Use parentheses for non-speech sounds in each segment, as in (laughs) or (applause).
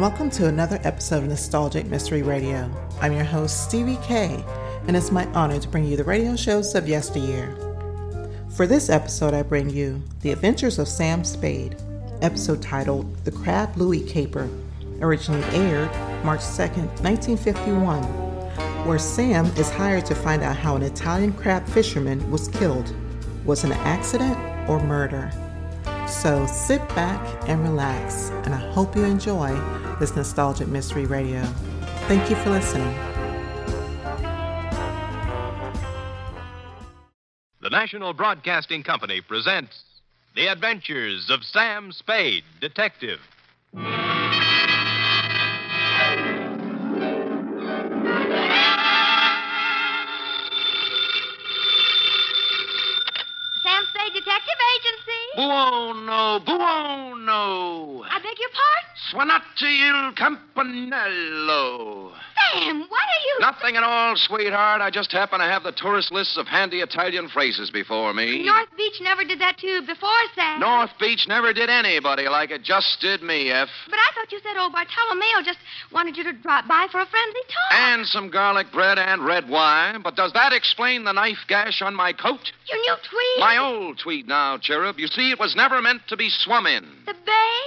Welcome to another episode of Nostalgic Mystery Radio. I'm your host, Stevie K, and it's my honor to bring you the radio shows of yesteryear. For this episode, I bring you The Adventures of Sam Spade, episode titled The Crab Louis Caper, originally aired March 2nd, 1951, where Sam is hired to find out how an Italian crab fisherman was killed. Was it an accident or murder? So sit back and relax, and I hope you enjoy this nostalgic mystery radio. Thank you for listening. The National Broadcasting Company presents The Adventures of Sam Spade, Detective. Agency. Buono, buono. I beg your pardon? Suonati il campanello. Sam, what are you. Nothing at all, sweetheart. I just happen to have the tourist lists of handy Italian phrases before me. North Beach never did that to you before, Sam. North Beach never did anybody like it, just did me, Effie. But I thought you said old Bartolomeo just wanted you to drop by for a friendly talk. And some garlic bread and red wine. But does that explain the knife gash on my coat? Your new tweed. My old tweed now, Cherub. You see, it was never meant to be swum in. The bay?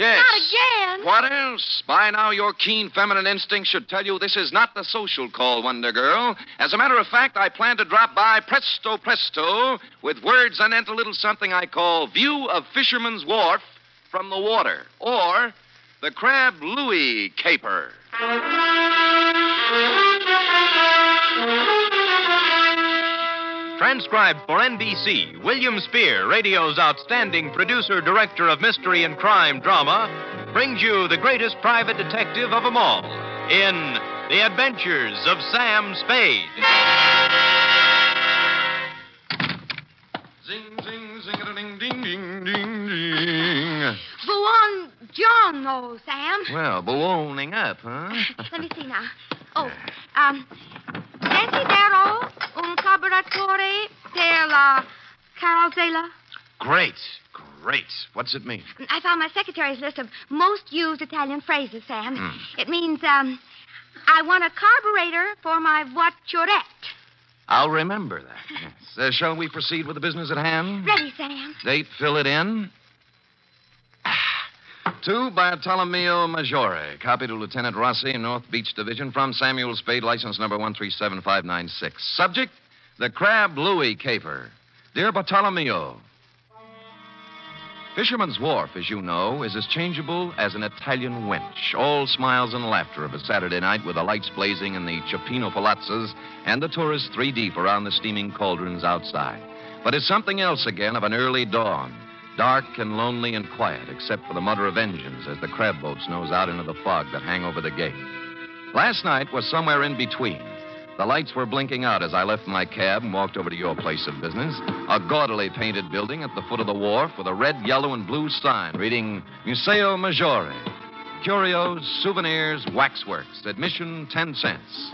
Yes. Not again. What else? By now, your keen feminine instinct should tell you this is not the social call, Wonder Girl. As a matter of fact, I plan to drop by presto presto with words anent a little something I call View of Fisherman's Wharf from the Water, or the Crab Louis Caper. (laughs) Transcribed for NBC, William Spier, radio's outstanding producer director of mystery and crime drama, brings you the greatest private detective of them all in The Adventures of Sam Spade. Zing, zing, zing, ding, ding, ding, ding, ding. Buon giorno, Sam. Well, ballooning up, huh? (laughs) Let me see now. (laughs) Oh, um, desidero un carburatore per la carrozzella. Great, great. What's it mean? I found my secretary's list of most used Italian phrases, Sam. Hmm. It means, um, I want a carburetor for my voiturette. I'll remember that. (laughs) Yes. Uh, shall we proceed with the business at hand? Ready, Sam. Date, fill it in. To Bartolomeo Maggiore, copy to Lieutenant Rossi, North Beach Division, from Samuel Spade, license number 137596. Subject, the Crab Louis Caper. Dear Bartolomeo, Fisherman's Wharf, as you know, is as changeable as an Italian wench. All smiles and laughter of a Saturday night with the lights blazing in the Cioppino palazzas and the tourists three deep around the steaming cauldrons outside. But it's something else again of an early dawn. Dark and lonely and quiet, except for the mutter of engines as the crab boats nose out into the fog that hang over the gate. Last night was somewhere in between. The lights were blinking out as I left my cab and walked over to your place of business. A gaudily painted building at the foot of the wharf with a red, yellow, and blue sign reading Museo Maggiore. Curios, souvenirs, waxworks. Admission 10 cents.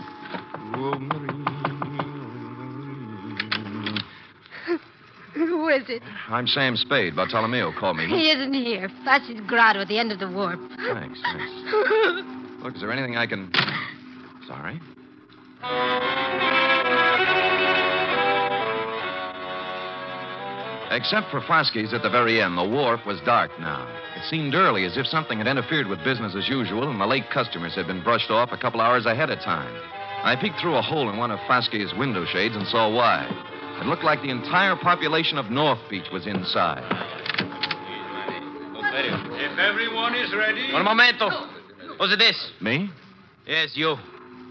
Who is it? I'm Sam Spade. Bartolomeo called me. He isn't here. Foskey's Grotto at the end of the warp. Thanks, thanks. (laughs) Look, is there anything I can. Sorry. Except for Foskey's at the very end, the wharf was dark now. It seemed early, as if something had interfered with business as usual, and the late customers had been brushed off a couple hours ahead of time. I peeked through a hole in one of Foskey's window shades and saw why. It looked like the entire population of North Beach was inside. If everyone is ready. Un momento. Who's it this? Me? Yes, you.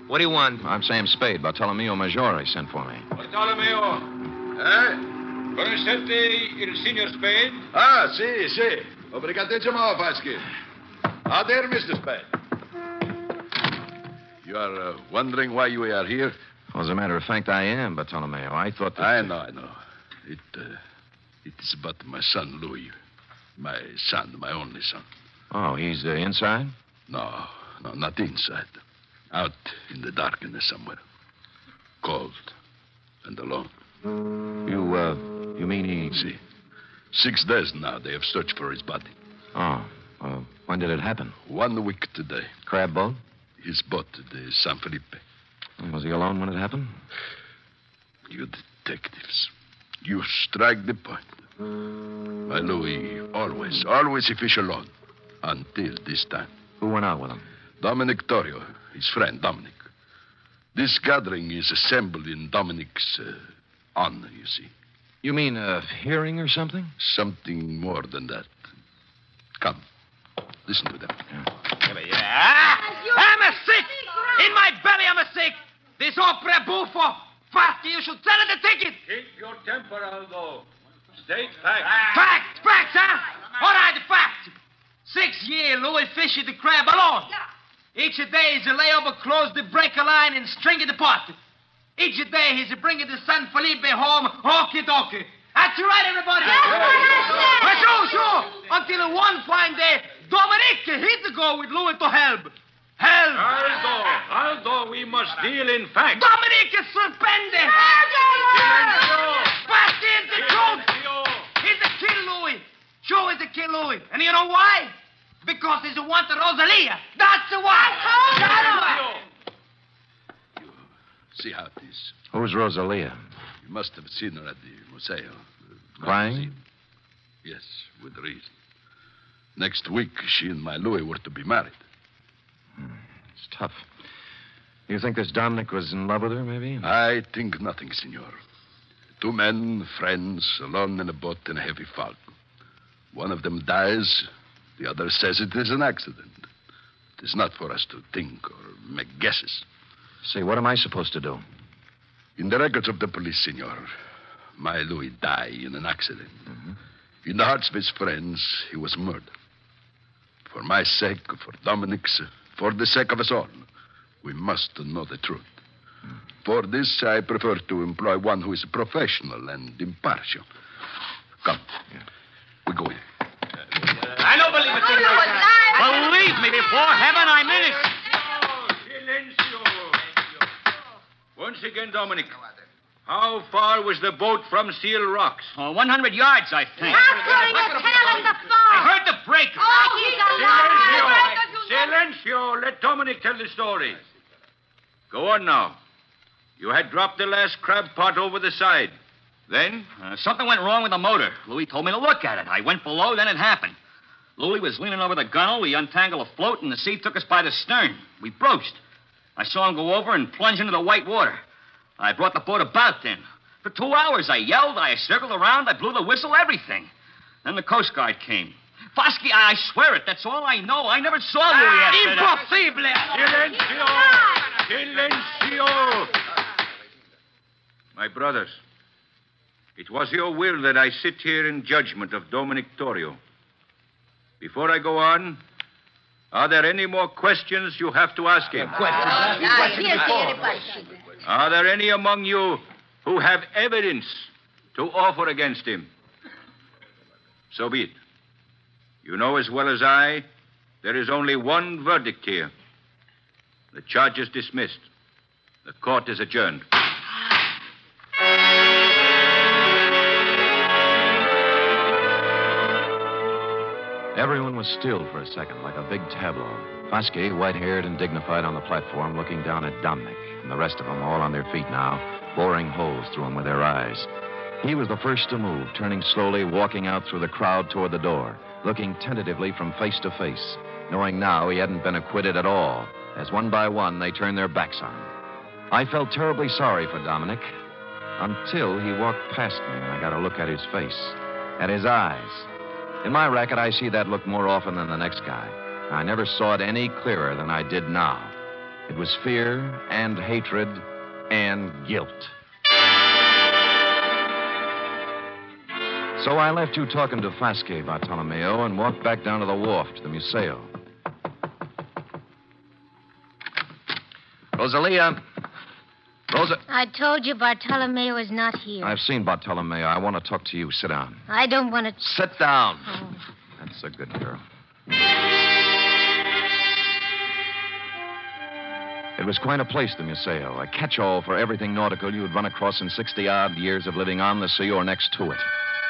What do you want? I'm Sam Spade. Bartolomeo Maggiore sent for me. Bartolomeo. Eh? Conoscete il signor Spade? Ah, sì, sì. Obrigatissimo, Vasquez. Ah, there, Mr. Spade. You are uh, wondering why you are here? Well, as a matter of fact, I am, Bartolomeo. I thought that. I know, I know. It, uh, it is about my son, Louis. My son, my only son. Oh, he's uh, inside? No, no, not inside. Out in the darkness somewhere. Cold and alone. You, uh, you mean he. See, six days now they have searched for his body. Oh, uh, When did it happen? One week today. Crab boat? His boat, the San Felipe. Was he alone when it happened? You detectives. You strike the point. My Louis, always, always he fish alone. Until this time. Who went out with him? Dominic Torrio, his friend Dominic. This gathering is assembled in Dominic's uh, honor, you see. You mean a hearing or something? Something more than that. Come, listen to them. Ah, I'm a sick. In my belly, I'm a sick. This opera buffo. Fast, you should sell it the ticket. Keep your temper, Aldo. State facts. Fact, facts, huh? All right, fact. Six year Louis fished the crab alone. Each day he's a lay over close the breaker line and string it apart. Each day he's bringing the San Felipe home, hokey dokey. That's right, everybody. Well, sure, sure. Until one fine day, Dominic hit the goal with Louis to help. Help. Aldo, Aldo, we must deal in facts. Dominic is suspended. Back in the truth. He's a kill Louis. Sure, he's a kill Louis. And you know why? Because he's a wanted Rosalia. That's the why. That's why. See how it is. Who's Rosalia? You must have seen her at the museo. Crying? Yes, with reason. Next week, she and my Louis were to be married. It's tough. You think this Dominic was in love with her, maybe? I think nothing, senor. Two men, friends, alone in a boat in a heavy fog. One of them dies, the other says it is an accident. It is not for us to think or make guesses. Say, what am I supposed to do? In the records of the police, senor, my Louis died in an accident. Mm-hmm. In the hearts of his friends, he was murdered. For my sake, for Dominic's, for the sake of us all, we must know the truth. For this, I prefer to employ one who is professional and impartial. Come. We go in. I don't believe it. Believe me, before heaven, I'm innocent. Silencio. Once again, Dominic. How far was the boat from Seal Rocks? Oh, 100 yards, I think. I'm going to tell him the I heard the breaker. Oh, he's a liar. Silencio. Let Dominic tell the story. Go on now. You had dropped the last crab pot over the side. Then? Uh, something went wrong with the motor. Louis told me to look at it. I went below, then it happened. Louis was leaning over the gunwale. We untangled a float, and the sea took us by the stern. We broached. I saw him go over and plunge into the white water. I brought the boat about then. For two hours, I yelled, I circled around, I blew the whistle, everything. Then the Coast Guard came. Fosky, I swear it, that's all I know. I never saw Louis after that. Silencio. Silencio. My brothers, it was your will that I sit here in judgment of Dominic Torrio. Before I go on, are there any more questions you have to ask him? Ah, questions? Are there any among you who have evidence to offer against him? So be it. You know as well as I, there is only one verdict here. The charge is dismissed. The court is adjourned. Everyone was still for a second, like a big tableau. Fosky, white haired and dignified on the platform, looking down at Dominic, and the rest of them all on their feet now, boring holes through him with their eyes. He was the first to move, turning slowly, walking out through the crowd toward the door, looking tentatively from face to face, knowing now he hadn't been acquitted at all, as one by one they turned their backs on him. I felt terribly sorry for Dominic until he walked past me and I got a look at his face, at his eyes. In my racket, I see that look more often than the next guy. I never saw it any clearer than I did now. It was fear and hatred and guilt. So I left you talking to Fosky, Bartolomeo, and walked back down to the wharf to the Museo. Rosalia. Rosa. I told you Bartolomeo is not here. I've seen Bartolomeo. I want to talk to you. Sit down. I don't want to. Sit down. Oh. That's a good girl. It was quite a place, the Museo, a catch all for everything nautical you'd run across in 60 odd years of living on the sea or next to it.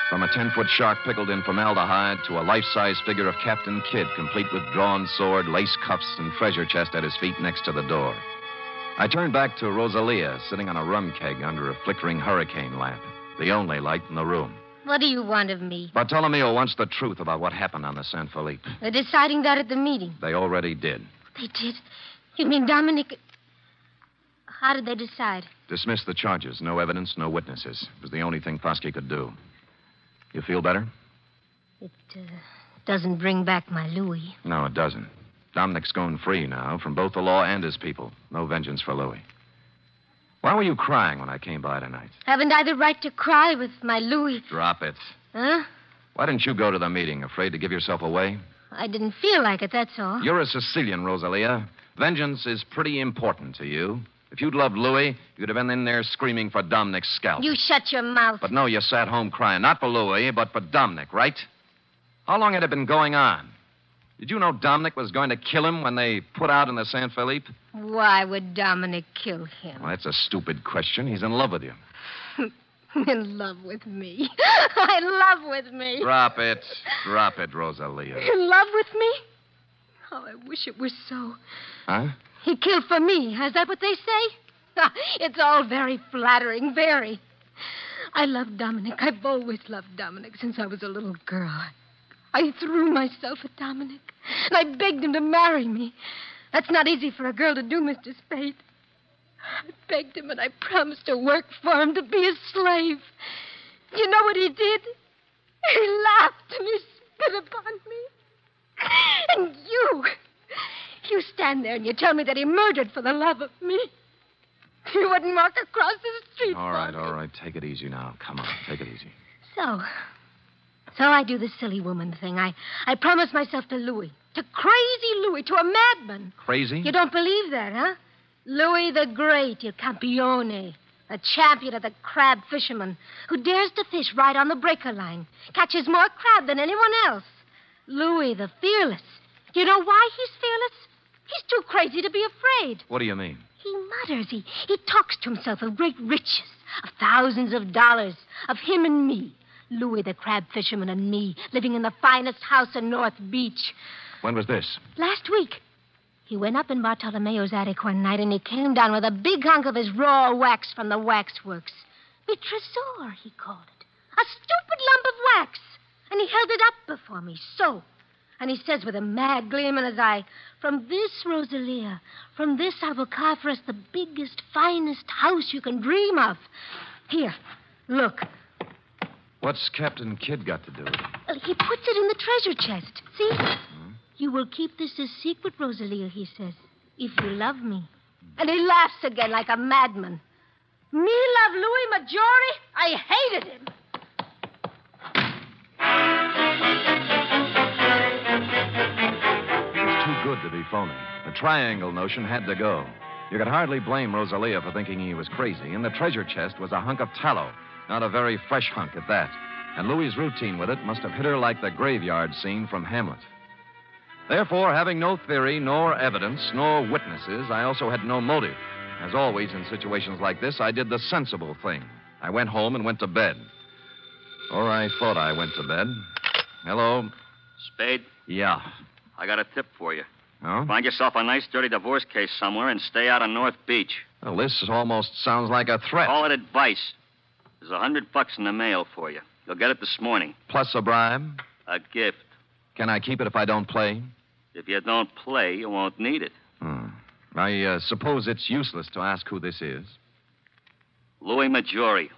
From a 10 foot shark pickled in formaldehyde to a life size figure of Captain Kidd, complete with drawn sword, lace cuffs, and treasure chest at his feet next to the door. I turned back to Rosalia, sitting on a rum keg under a flickering hurricane lamp, the only light in the room. What do you want of me? Bartolomeo wants the truth about what happened on the San Felipe. They're deciding that at the meeting. They already did. They did? You mean Dominic. How did they decide? Dismiss the charges. No evidence, no witnesses. It was the only thing Foskey could do. You feel better? It uh, doesn't bring back my Louis. No, it doesn't. Dominic's going free now from both the law and his people. No vengeance for Louis. Why were you crying when I came by tonight? Haven't I the right to cry with my Louis? Drop it. Huh? Why didn't you go to the meeting? Afraid to give yourself away? I didn't feel like it, that's all. You're a Sicilian, Rosalia. Vengeance is pretty important to you. If you'd loved Louis, you'd have been in there screaming for Dominic's scalp. You shut your mouth. But no, you sat home crying. Not for Louis, but for Dominic, right? How long had it been going on? Did you know Dominic was going to kill him when they put out in the San Felipe? Why would Dominic kill him? Well, that's a stupid question. He's in love with you. (laughs) in love with me. (laughs) I love with me. Drop it. Drop it, Rosalia. In love with me? Oh, I wish it were so. Huh? He killed for me. Is that what they say? (laughs) Ah, it's all very flattering, very. I love Dominic. I've always loved Dominic since I was a little girl. I threw myself at Dominic, and I begged him to marry me. That's not easy for a girl to do, Mr. Spade. I begged him, and I promised to work for him, to be his slave. You know what he did? He laughed and he spit upon me. And you, you stand there and you tell me that he murdered for the love of me. You wouldn't walk across the street. All right, all right. Take it easy now. Come on, take it easy. So, so I do the silly woman thing. I, I promise myself to Louis, to crazy Louis, to a madman. Crazy? You don't believe that, huh? Louis the Great, il campione, the champion of the crab fishermen, who dares to fish right on the breaker line, catches more crab than anyone else. Louis the fearless. Do You know why he's fearless? He's too crazy to be afraid. What do you mean? He mutters. He, he talks to himself of great riches, of thousands of dollars, of him and me. Louis the crab fisherman and me, living in the finest house in North Beach. When was this? Last week, he went up in Bartolomeo's attic one night and he came down with a big hunk of his raw wax from the waxworks. Me tresor, he called it. A stupid lump of wax. And he held it up before me, so. And he says with a mad gleam in his eye, From this, Rosalia, from this I will carve for us the biggest, finest house you can dream of. Here, look. What's Captain Kidd got to do with it? Uh, He puts it in the treasure chest. See? You will keep this a secret, Rosalia, he says, if you love me. And he laughs again like a madman. Me love Louis Maggiore? I hated him. Too good to be phony. The triangle notion had to go. You could hardly blame Rosalia for thinking he was crazy, and the treasure chest was a hunk of tallow, not a very fresh hunk at that. And Louis's routine with it must have hit her like the graveyard scene from Hamlet. Therefore, having no theory, nor evidence, nor witnesses, I also had no motive. As always in situations like this, I did the sensible thing. I went home and went to bed. Or I thought I went to bed. Hello? Spade, Yeah. I got a tip for you. Oh? Find yourself a nice, dirty divorce case somewhere and stay out of North Beach. Well, this almost sounds like a threat. Call it advice. There's a hundred bucks in the mail for you. You'll get it this morning. Plus a bribe. A gift. Can I keep it if I don't play? If you don't play, you won't need it. Hmm. I uh, suppose it's useless to ask who this is. Louis Maggiore.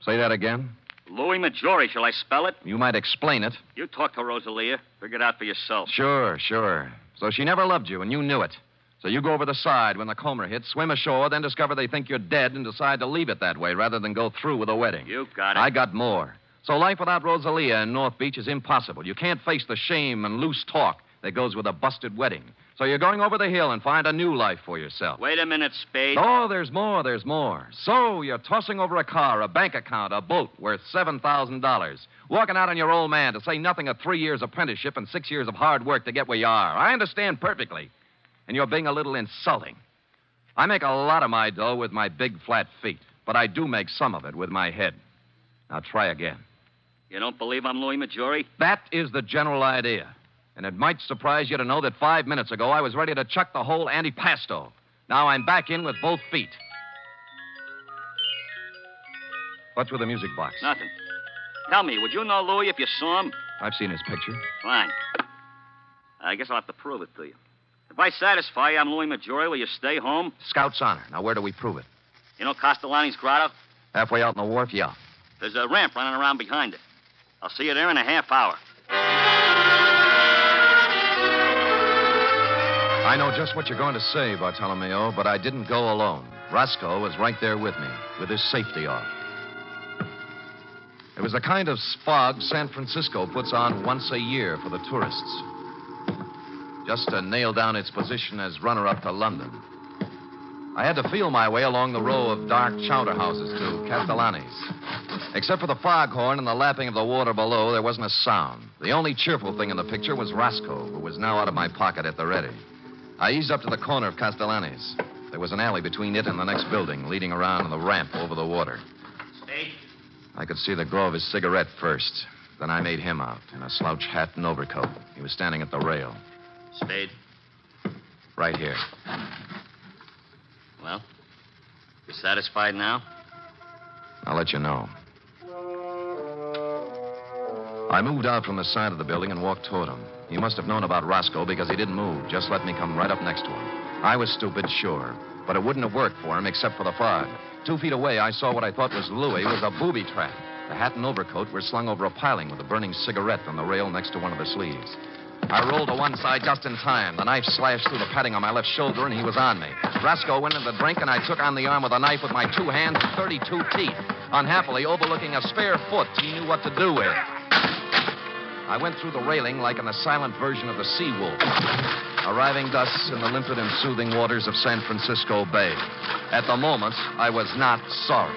Say that again. Louis Maggiore, shall I spell it? You might explain it. You talk to Rosalia. Figure it out for yourself. Sure, sure. So she never loved you, and you knew it. So you go over the side when the comber hits, swim ashore, then discover they think you're dead and decide to leave it that way rather than go through with a wedding. You got it. I got more. So life without Rosalia in North Beach is impossible. You can't face the shame and loose talk that goes with a busted wedding. So you're going over the hill and find a new life for yourself. Wait a minute, Spade. Oh, there's more, there's more. So you're tossing over a car, a bank account, a boat worth $7,000. Walking out on your old man to say nothing of three years apprenticeship and six years of hard work to get where you are. I understand perfectly. And you're being a little insulting. I make a lot of my dough with my big flat feet, but I do make some of it with my head. Now try again. You don't believe I'm Louis Maggiore? That is the general idea. And it might surprise you to know that five minutes ago I was ready to chuck the whole antipasto. Now I'm back in with both feet. What's with the music box? Nothing. Tell me, would you know Louis if you saw him? I've seen his picture. Fine. I guess I'll have to prove it to you. If I satisfy you I'm Louis Maggiore, will you stay home? Scout's honor. Now, where do we prove it? You know Castellani's grotto? Halfway out in the wharf? Yeah. There's a ramp running around behind it. I'll see you there in a half hour. I know just what you're going to say, Bartolomeo, but I didn't go alone. Roscoe was right there with me, with his safety off. It was the kind of fog San Francisco puts on once a year for the tourists. Just to nail down its position as runner up to London. I had to feel my way along the row of dark chowder houses to Castellani's. Except for the foghorn and the lapping of the water below, there wasn't a sound. The only cheerful thing in the picture was Roscoe, who was now out of my pocket at the ready. I eased up to the corner of Castellani's. There was an alley between it and the next building, leading around on the ramp over the water. Stay. I could see the glow of his cigarette first. Then I made him out in a slouch hat and overcoat. He was standing at the rail, Spade. right here. Well, you satisfied now? I'll let you know. I moved out from the side of the building and walked toward him. He must have known about Roscoe because he didn't move, just let me come right up next to him. I was stupid, sure, but it wouldn't have worked for him except for the fog. Two feet away, I saw what I thought was Louis was a booby trap. The hat and overcoat were slung over a piling with a burning cigarette on the rail next to one of the sleeves. I rolled to one side just in time. The knife slashed through the padding on my left shoulder, and he was on me. Roscoe went into the drink, and I took on the arm with a knife with my two hands and 32 teeth. Unhappily, overlooking a spare foot he knew what to do with. I went through the railing like an silent version of the Sea Wolf, arriving thus in the limpid and soothing waters of San Francisco Bay. At the moment, I was not sorry.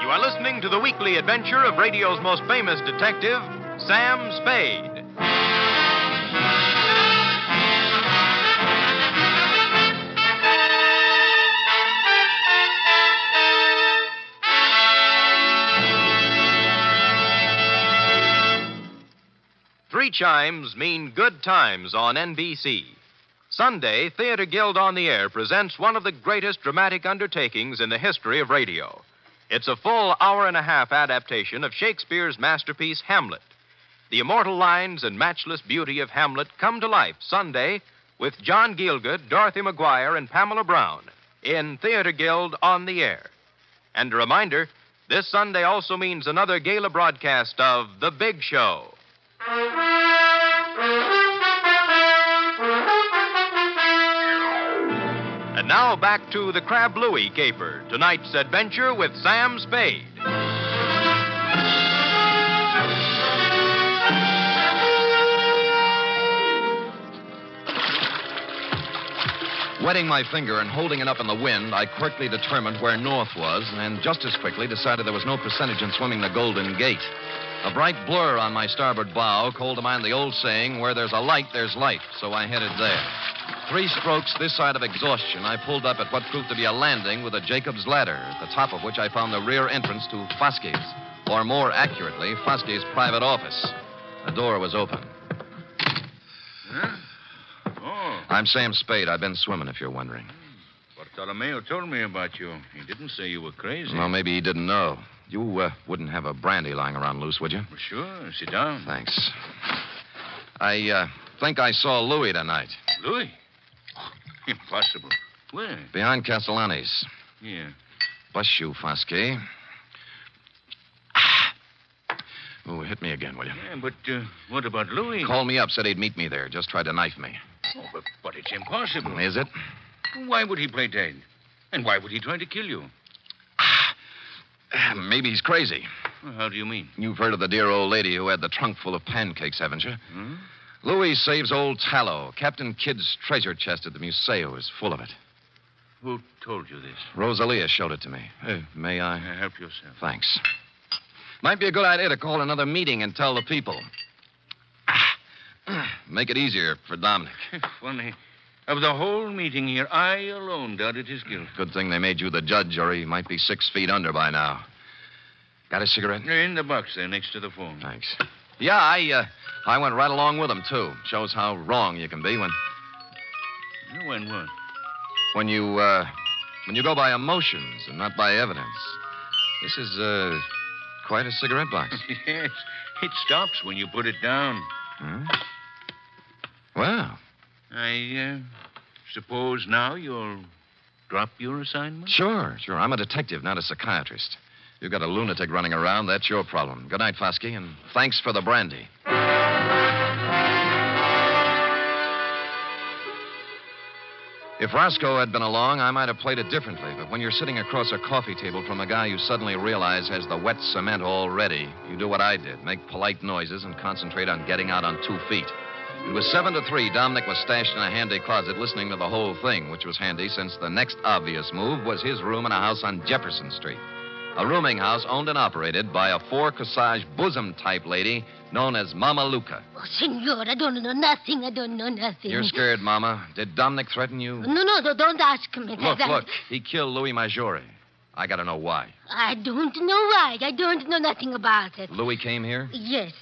You are listening to the weekly adventure of radio's most famous detective, Sam Spade. Three chimes mean good times on NBC. Sunday, Theater Guild on the Air presents one of the greatest dramatic undertakings in the history of radio. It's a full hour and a half adaptation of Shakespeare's masterpiece, Hamlet. The immortal lines and matchless beauty of Hamlet come to life Sunday with John Gielgud, Dorothy McGuire, and Pamela Brown in Theater Guild on the Air. And a reminder this Sunday also means another gala broadcast of The Big Show. And now back to the Crab Louis caper. Tonight's adventure with Sam Spade. Wetting my finger and holding it up in the wind, I quickly determined where north was, and just as quickly decided there was no percentage in swimming the Golden Gate. A bright blur on my starboard bow called to mind the old saying, where there's a light, there's life, so I headed there. Three strokes this side of exhaustion, I pulled up at what proved to be a landing with a Jacob's ladder, at the top of which I found the rear entrance to Fosky's, or more accurately, Fosky's private office. The door was open. Huh? Oh, I'm Sam Spade. I've been swimming, if you're wondering. Bartolomeo told me about you. He didn't say you were crazy. Well, maybe he didn't know. You uh, wouldn't have a brandy lying around loose, would you? Sure, sit down. Thanks. I uh, think I saw Louis tonight. Louis? (laughs) Impossible. Where? Behind Castellani's. Yeah. Bless you. Ah. (sighs) Oh, hit me again, will you? Yeah, but uh, what about Louis? Called me up, said he'd meet me there. Just tried to knife me. Oh, but, but it's impossible. Is it? Why would he play dead? And why would he try to kill you? (sighs) Maybe he's crazy. Well, How do you mean? You've heard of the dear old lady who had the trunk full of pancakes, haven't you? Hmm? Louis saves old tallow. Captain Kidd's treasure chest at the Museo is full of it. Who told you this? Rosalia showed it to me. Uh, may I? Uh, help yourself. Thanks. Might be a good idea to call another meeting and tell the people. Ah. (clears throat) Make it easier for Dominic. (laughs) Funny. Of the whole meeting here, I alone doubted his guilt. Good thing they made you the judge, or he might be six feet under by now. Got a cigarette? In the box there, next to the phone. Thanks. Yeah, I uh, I went right along with him too. Shows how wrong you can be when When what? when you uh, when you go by emotions and not by evidence. This is uh, quite a cigarette box. (laughs) yes, it stops when you put it down. Hmm? Well, I uh, suppose now you'll drop your assignment? sure, sure. I'm a detective, not a psychiatrist. You've got a lunatic running around. That's your problem. Good night, Fosky, and thanks for the brandy. If Roscoe had been along, I might have played it differently. But when you're sitting across a coffee table from a guy you suddenly realize has the wet cement already, you do what I did make polite noises and concentrate on getting out on two feet. It was seven to three. Dominic was stashed in a handy closet listening to the whole thing, which was handy since the next obvious move was his room in a house on Jefferson Street. A rooming house owned and operated by a four corsage bosom type lady known as Mama Luca. Oh, senor, I don't know nothing. I don't know nothing. You're scared, Mama. Did Dominic threaten you? No, no, no, don't ask me. Look, look. He killed Louis Maggiore. I gotta know why. I don't know why. I don't know nothing about it. Louis came here? Yes.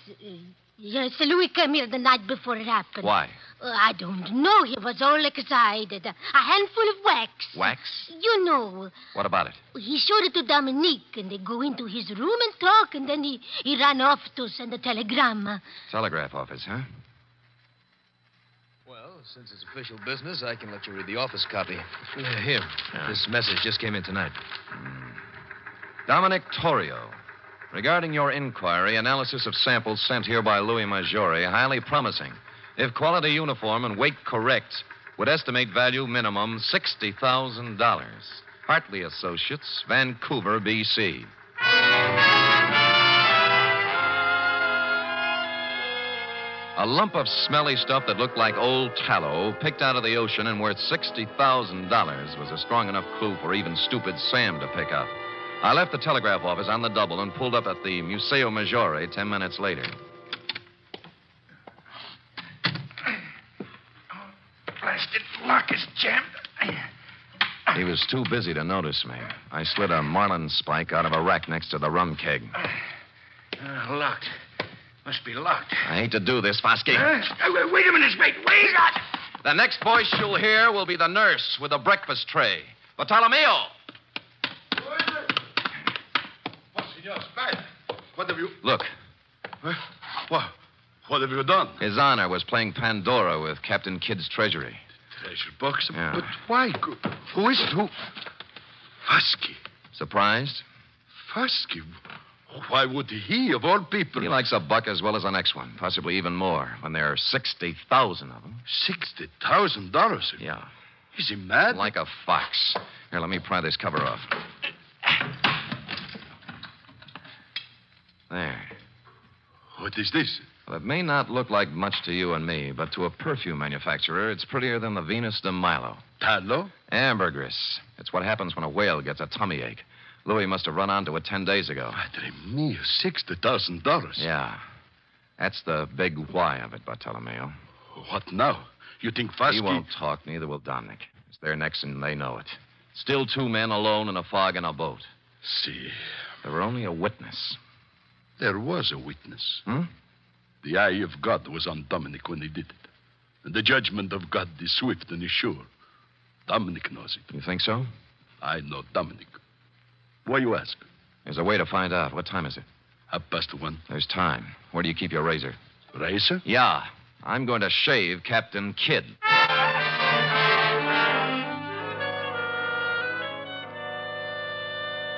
Yes, Louis came here the night before it happened. Why? Uh, I don't know. He was all excited. A handful of wax. Wax? You know. What about it? He showed it to Dominic, and they go into his room and talk, and then he, he ran off to send a telegram. Telegraph office, huh? Well, since it's official business, I can let you read the office copy. Uh, here, this message just came in tonight. Dominic Torrio. Regarding your inquiry, analysis of samples sent here by Louis Maggiore, highly promising. If quality uniform and weight correct, would estimate value minimum $60,000. Hartley Associates, Vancouver, B.C. A lump of smelly stuff that looked like old tallow, picked out of the ocean and worth $60,000, was a strong enough clue for even stupid Sam to pick up. I left the telegraph office on the double and pulled up at the Museo Maggiore ten minutes later. Blasted lock is jammed. He was too busy to notice me. I slid a marlin spike out of a rack next to the rum keg. Uh, locked. Must be locked. I hate to do this, Fosky. Uh, uh, wait a minute, mate. Wait. The next voice you'll hear will be the nurse with the breakfast tray. Bartolomeo! What, Senor Spade? What have you. Look, What? What have you done? His Honor was playing Pandora with Captain Kidd's treasury. Treasure box? Yeah. But why? Who- Who is it? Who? Fusky. Surprised? Fusky? Why would he, of all people? He likes a buck as well as the next one, possibly even more, when there are 60,000 of them. Sixty thousand dollars. Yeah, Is he mad? like a fox. Here, let me pry this cover off. There. What is this? Well, it may not look like much to you and me, but to a perfume manufacturer, it's prettier than the Venus de Milo. Tallow? Ambergris. It's what happens when a whale gets a tummy ache. Louis must have run onto it ten days ago. Padre mio, sixty thousand dollars. Yeah. That's the big why of it, Bartolomeo. What now? You think Fusky? He won't talk, neither will Dominic. It's their necks and they know it. Still two men alone in a fog in a boat. See, There were only a witness. There was a witness. Hmm? The eye of God was on Dominic when he did it. And the judgment of God is swift and is sure. Dominic knows it. You think so? I know Dominic. Why you ask? There's a way to find out. What time is it? Half past one. There's time. Where do you keep your razor? Razor? Yeah. I'm going to shave Captain Kidd.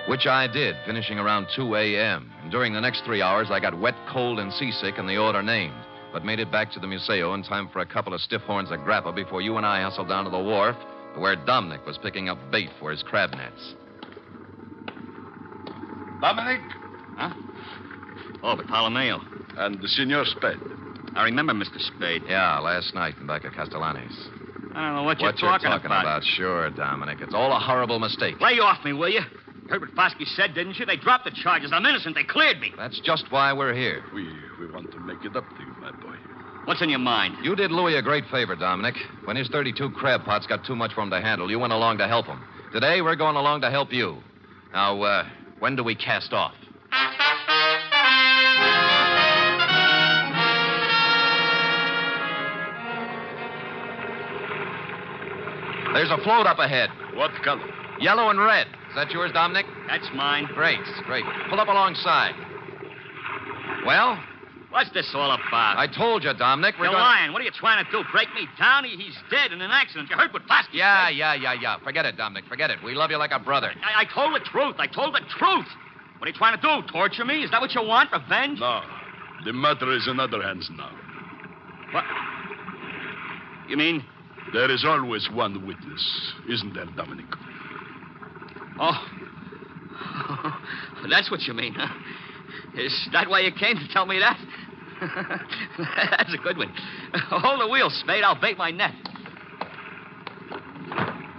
Which I did, finishing around 2 a.m. And during the next three hours, I got wet, cold, and seasick in the order named, but made it back to the Museo in time for a couple of stiff horns of grappa before you and I hustled down to the wharf where Dominic was picking up bait for his crab nets. Dominic Huh? Oh, Bartolomeo. and the Senor Spade. I remember Mr. Spade. Yeah, last night in back at Castellani's. I don't know what you're what you're talking, talking about. Sure, Dominic. It's all a horrible mistake. Lay off me, will you? Heard what Fosky said, didn't you? They dropped the charges. I'm innocent. They cleared me. That's just why we're here. We we want to make it up to you, my boy. What's in your mind? You did Louis a great favor, Dominic. When his 32 crab pots got too much for him to handle, you went along to help him. Today, we're going along to help you. Now, uh, when do we cast off? There's a float up ahead. What color? Yellow and red. Is that yours, Dominic? That's mine. Great, great. Pull up alongside. Well, What's this all about? I told you, Dominic. We're You're going. lying. What are you trying to do? Break me down? He, he's dead in an accident. You heard what Fosky Yeah, said? yeah, yeah, yeah. Forget it, Dominic. Forget it. We love you like a brother. I, I told the truth. I told the truth. What are you trying to do? Torture me? Is that what you want? Revenge? No. The matter is in other hands now. What? You mean? There is always one witness, isn't there, Dominic? Oh. (laughs) That's what you mean, huh? Is that why you came to tell me that? (laughs) That's a good one. Hold the wheel, Spade. I'll bait my net.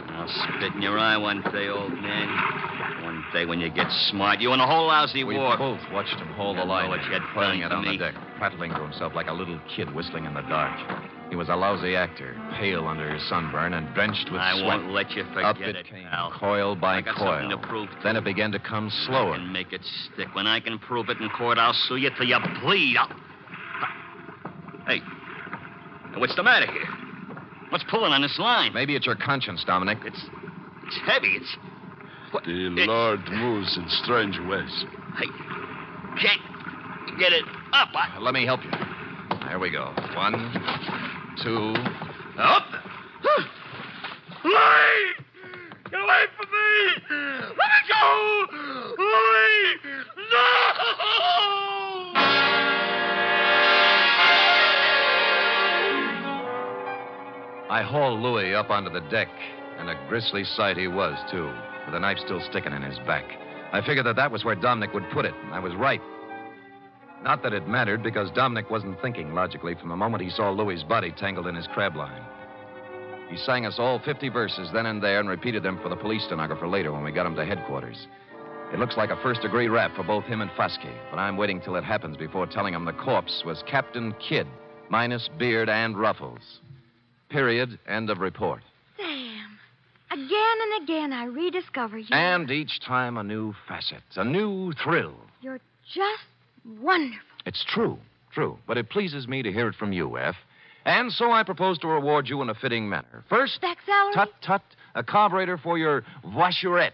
I'll spit in your eye one day, old man. One day when you get smart. You and the whole lousy We war. both watched him hold the line, you had playing it on the deck, prattling to himself like a little kid whistling in the dark. He was a lousy actor, pale under his sunburn and drenched with I sweat. won't let you forget Up it, it came, pal. coil by I got coil. something to prove, Then too. it began to come I slower. can make it stick. When I can prove it in court, I'll sue you till you bleed. I'll... Hey, what's the matter here? What's pulling on this line? Maybe it's your conscience, Dominic. It's it's heavy. It's what? The it- Lord moves in strange ways. I can't get it up. I... Let me help you. There we go. One, two. Up. Louis! Get away from me! Let me go! Louis! No! I hauled Louis up onto the deck, and a grisly sight he was, too, with a knife still sticking in his back. I figured that that was where Dominic would put it, and I was right. Not that it mattered, because Dominic wasn't thinking logically from the moment he saw Louis's body tangled in his crab line. He sang us all 50 verses then and there and repeated them for the police stenographer later when we got him to headquarters. It looks like a first degree rap for both him and Fosky, but I'm waiting till it happens before telling him the corpse was Captain Kidd, minus beard and ruffles. Period. End of report. Sam, again and again I rediscover you. And each time a new facet, a new thrill. You're just wonderful. It's true, true. But it pleases me to hear it from you, Effie. And so I propose to reward you in a fitting manner. First, Back salary? tut tut, a carburetor for your voiturette.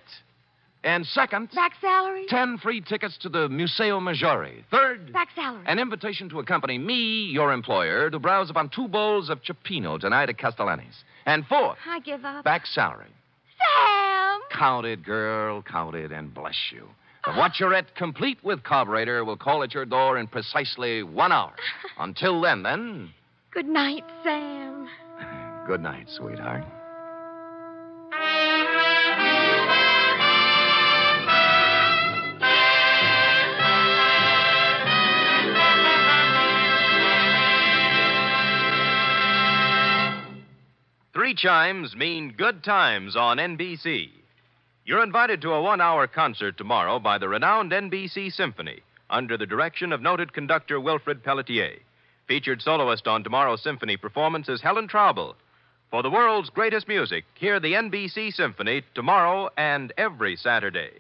And second, Back salary? ten free tickets to the Museo Maggiore. Third, Back salary. an invitation to accompany me, your employer, to browse upon two bowls of Cioppino tonight at Castellani's. And fourth, I give up. back salary. Sam! Count it, girl, count it, and bless you. The voiturette, complete with carburetor, will call at your door in precisely one hour. (laughs) Until then, then, Good night, Sam. good night, sweetheart. Three chimes mean good times on NBC. You're invited to a one hour concert tomorrow by the renowned NBC Symphony under the direction of noted conductor Wilfred Pelletier. Featured soloist on tomorrow's symphony performance is Helen Traubel. For the world's greatest music, hear the NBC Symphony tomorrow and every Saturday.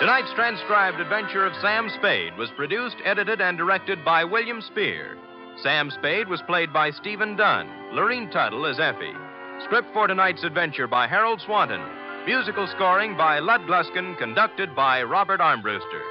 Tonight's transcribed adventure of Sam Spade was produced, edited, and directed by William Spier. Sam Spade was played by Stephen Dunne. Lurene Tuttle is Effie. Script for tonight's adventure by Harold Swanton. Musical scoring by Lud Gluskin, conducted by Robert Armbruster.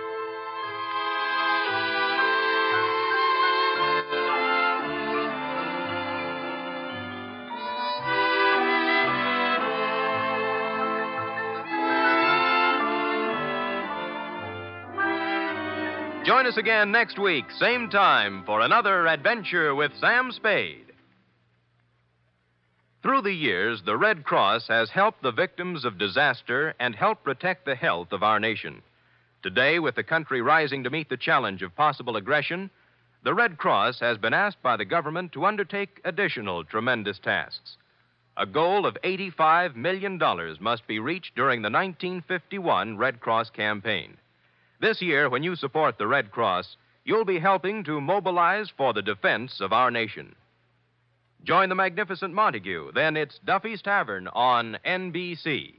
Join us again next week, same time, for another adventure with Sam Spade. Through the years, the Red Cross has helped the victims of disaster and helped protect the health of our nation. Today, with the country rising to meet the challenge of possible aggression, the Red Cross has been asked by the government to undertake additional tremendous tasks. A goal of $85 million must be reached during the 1951 Red Cross campaign. This year, when you support the Red Cross, you'll be helping to mobilize for the defense of our nation. Join the magnificent Montague. Then it's Duffy's Tavern on NBC.